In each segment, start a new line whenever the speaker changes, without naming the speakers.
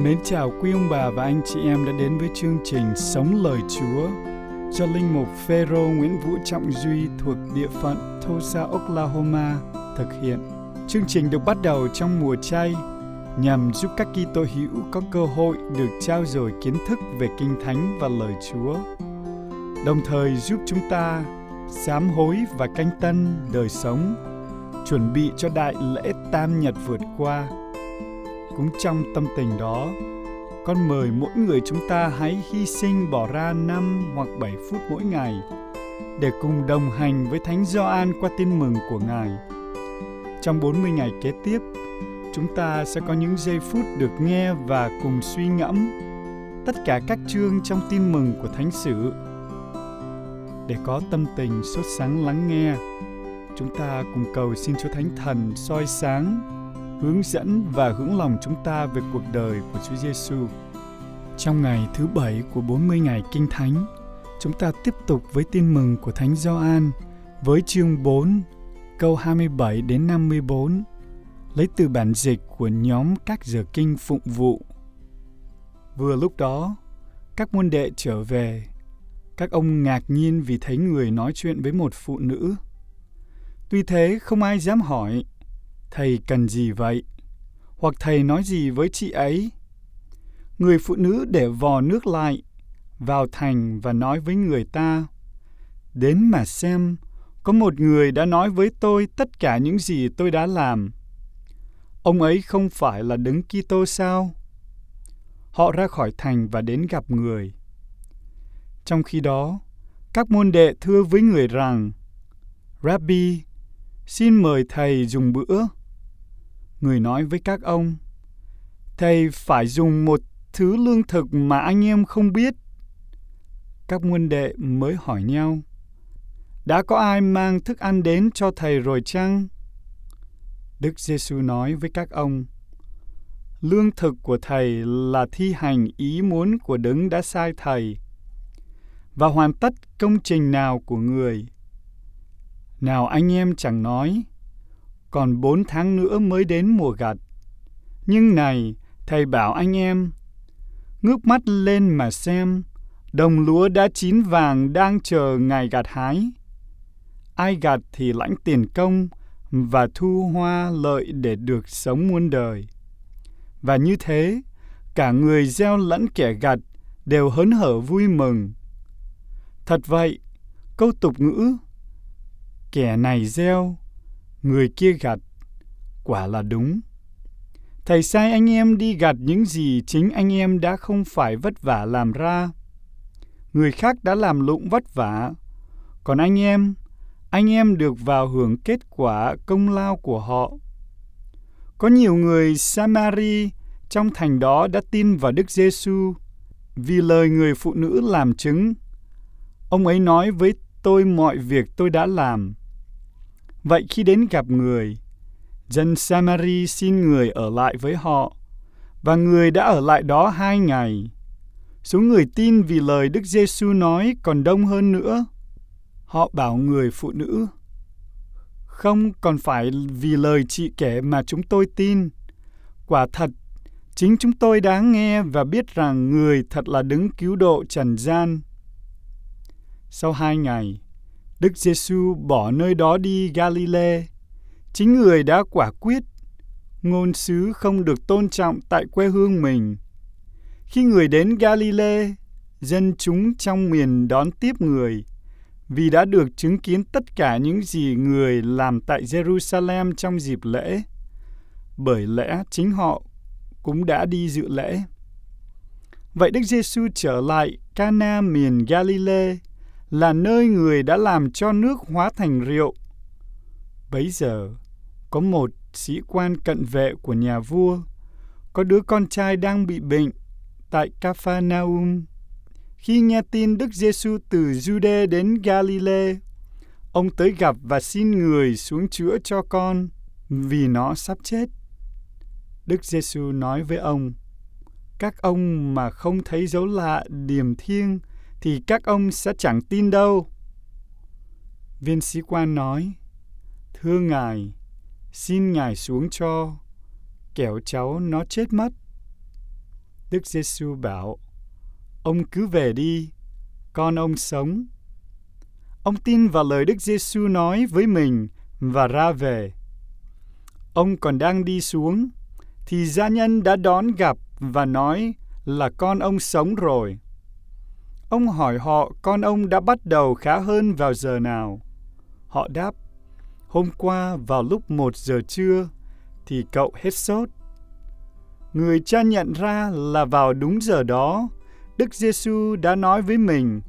Mến chào quý ông bà và anh chị em đã đến với chương trình Sống Lời Chúa do Linh Mục Phêrô Nguyễn Vũ Trọng Duy thuộc địa phận Tulsa, Oklahoma thực hiện. Chương trình được bắt đầu trong mùa chay nhằm giúp các Kitô hữu có cơ hội được trao dồi kiến thức về Kinh Thánh và lời Chúa, đồng thời giúp chúng ta sám hối và canh tân đời sống, chuẩn bị cho đại lễ Tam Nhật vượt qua – cũng trong tâm tình đó, con mời mỗi người chúng ta hãy hy sinh bỏ ra 5 hoặc 7 phút mỗi ngày để cùng đồng hành với Thánh Gioan qua tin mừng của Ngài. Trong 40 ngày kế tiếp, chúng ta sẽ có những giây phút được nghe và cùng suy ngẫm tất cả các chương trong tin mừng của Thánh sử. Để có tâm tình sốt sáng lắng nghe, chúng ta cùng cầu xin Chúa Thánh Thần soi sáng hướng dẫn và hướng lòng chúng ta về cuộc đời của Chúa Giêsu. Trong ngày thứ bảy của 40 ngày Kinh Thánh, chúng ta tiếp tục với tin mừng của Thánh Gioan với chương 4, câu 27 đến 54, lấy từ bản dịch của nhóm các giờ kinh phụng vụ. Vừa lúc đó, các môn đệ trở về. Các ông ngạc nhiên vì thấy người nói chuyện với một phụ nữ. Tuy thế, không ai dám hỏi, Thầy cần gì vậy? Hoặc thầy nói gì với chị ấy? Người phụ nữ để vò nước lại, vào thành và nói với người ta, Đến mà xem, có một người đã nói với tôi tất cả những gì tôi đã làm. Ông ấy không phải là đứng Kitô sao? Họ ra khỏi thành và đến gặp người. Trong khi đó, các môn đệ thưa với người rằng, Rabbi, xin mời thầy dùng bữa. Người nói với các ông, Thầy phải dùng một thứ lương thực mà anh em không biết. Các môn đệ mới hỏi nhau, Đã có ai mang thức ăn đến cho thầy rồi chăng? Đức Giêsu nói với các ông, Lương thực của thầy là thi hành ý muốn của đấng đã sai thầy và hoàn tất công trình nào của người. Nào anh em chẳng nói, còn bốn tháng nữa mới đến mùa gặt. Nhưng này, thầy bảo anh em, ngước mắt lên mà xem, đồng lúa đã chín vàng đang chờ ngày gặt hái. Ai gặt thì lãnh tiền công và thu hoa lợi để được sống muôn đời. Và như thế, cả người gieo lẫn kẻ gặt đều hớn hở vui mừng. Thật vậy, câu tục ngữ, kẻ này gieo, người kia gặt, quả là đúng. Thầy sai anh em đi gặt những gì chính anh em đã không phải vất vả làm ra. Người khác đã làm lụng vất vả, còn anh em, anh em được vào hưởng kết quả công lao của họ. Có nhiều người Samari trong thành đó đã tin vào Đức Giêsu vì lời người phụ nữ làm chứng. Ông ấy nói với tôi mọi việc tôi đã làm. Vậy khi đến gặp người, dân Samari xin người ở lại với họ, và người đã ở lại đó hai ngày. Số người tin vì lời Đức Giêsu nói còn đông hơn nữa. Họ bảo người phụ nữ, không còn phải vì lời chị kể mà chúng tôi tin. Quả thật, chính chúng tôi đã nghe và biết rằng người thật là đứng cứu độ trần gian. Sau hai ngày, Đức Giêsu bỏ nơi đó đi Galilee. Chính người đã quả quyết ngôn sứ không được tôn trọng tại quê hương mình. Khi người đến Galilee, dân chúng trong miền đón tiếp người vì đã được chứng kiến tất cả những gì người làm tại Jerusalem trong dịp lễ. Bởi lẽ chính họ cũng đã đi dự lễ. Vậy Đức Giêsu trở lại Cana miền Galilee là nơi người đã làm cho nước hóa thành rượu. Bấy giờ, có một sĩ quan cận vệ của nhà vua, có đứa con trai đang bị bệnh tại Capernaum. Khi nghe tin Đức Giêsu từ Jude đến Galilee, ông tới gặp và xin người xuống chữa cho con vì nó sắp chết. Đức Giêsu nói với ông: Các ông mà không thấy dấu lạ điềm thiêng thì các ông sẽ chẳng tin đâu. Viên sĩ quan nói, Thưa Ngài, xin Ngài xuống cho, kẻo cháu nó chết mất. Đức Giêsu bảo, ông cứ về đi, con ông sống. Ông tin vào lời Đức Giêsu nói với mình và ra về. Ông còn đang đi xuống, thì gia nhân đã đón gặp và nói là con ông sống rồi. Ông hỏi họ con ông đã bắt đầu khá hơn vào giờ nào. Họ đáp, hôm qua vào lúc một giờ trưa thì cậu hết sốt. Người cha nhận ra là vào đúng giờ đó, Đức Giêsu đã nói với mình,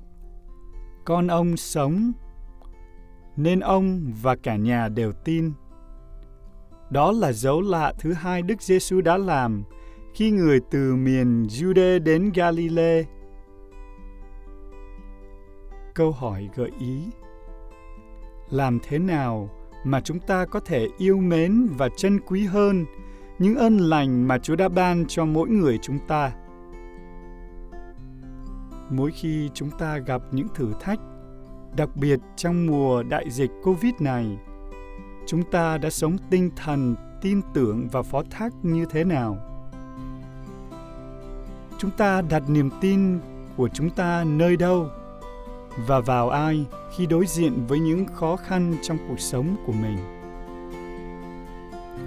con ông sống. Nên ông và cả nhà đều tin. Đó là dấu lạ thứ hai Đức Giêsu đã làm khi người từ miền Jude đến Galilee. Câu hỏi gợi ý Làm thế nào mà chúng ta có thể yêu mến và trân quý hơn những ơn lành mà Chúa đã ban cho mỗi người chúng ta? Mỗi khi chúng ta gặp những thử thách, đặc biệt trong mùa đại dịch Covid này, chúng ta đã sống tinh thần tin tưởng và phó thác như thế nào? Chúng ta đặt niềm tin của chúng ta nơi đâu? Và vào ai khi đối diện với những khó khăn trong cuộc sống của mình?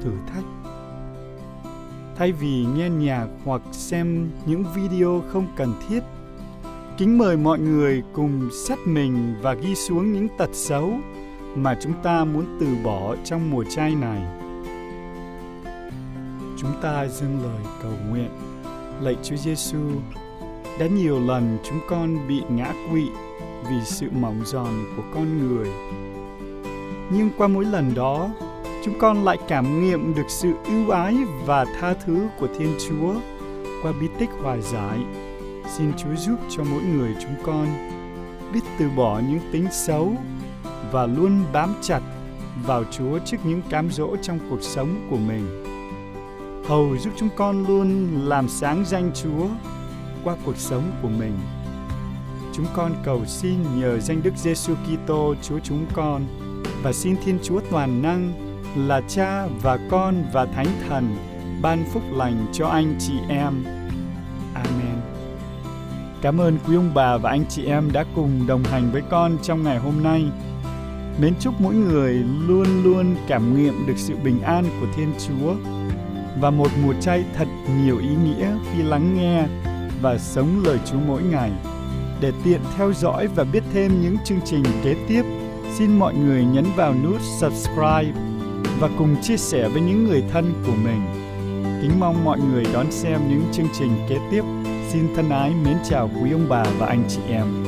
Thử thách Thay vì nghe nhạc hoặc xem những video không cần thiết, kính mời mọi người cùng xét mình và ghi xuống những tật xấu mà chúng ta muốn từ bỏ trong mùa chay này. Chúng ta dâng lời cầu nguyện. Lạy Chúa Giêsu, đã nhiều lần chúng con bị ngã quỵ vì sự mỏng giòn của con người. Nhưng qua mỗi lần đó, chúng con lại cảm nghiệm được sự ưu ái và tha thứ của Thiên Chúa qua bí tích hòa giải. Xin Chúa giúp cho mỗi người chúng con biết từ bỏ những tính xấu và luôn bám chặt vào Chúa trước những cám dỗ trong cuộc sống của mình. Hầu giúp chúng con luôn làm sáng danh Chúa qua cuộc sống của mình. Chúng con cầu xin nhờ danh Đức Giêsu Kitô, Chúa chúng con và xin Thiên Chúa toàn năng, là Cha và Con và Thánh Thần, ban phúc lành cho anh chị em. Amen. Cảm ơn quý ông bà và anh chị em đã cùng đồng hành với con trong ngày hôm nay. Mến chúc mỗi người luôn luôn cảm nghiệm được sự bình an của Thiên Chúa và một mùa chay thật nhiều ý nghĩa khi lắng nghe và sống lời Chúa mỗi ngày. Để tiện theo dõi và biết thêm những chương trình kế tiếp, xin mọi người nhấn vào nút subscribe và cùng chia sẻ với những người thân của mình. Kính mong mọi người đón xem những chương trình kế tiếp. Xin thân ái mến chào quý ông bà và anh chị em.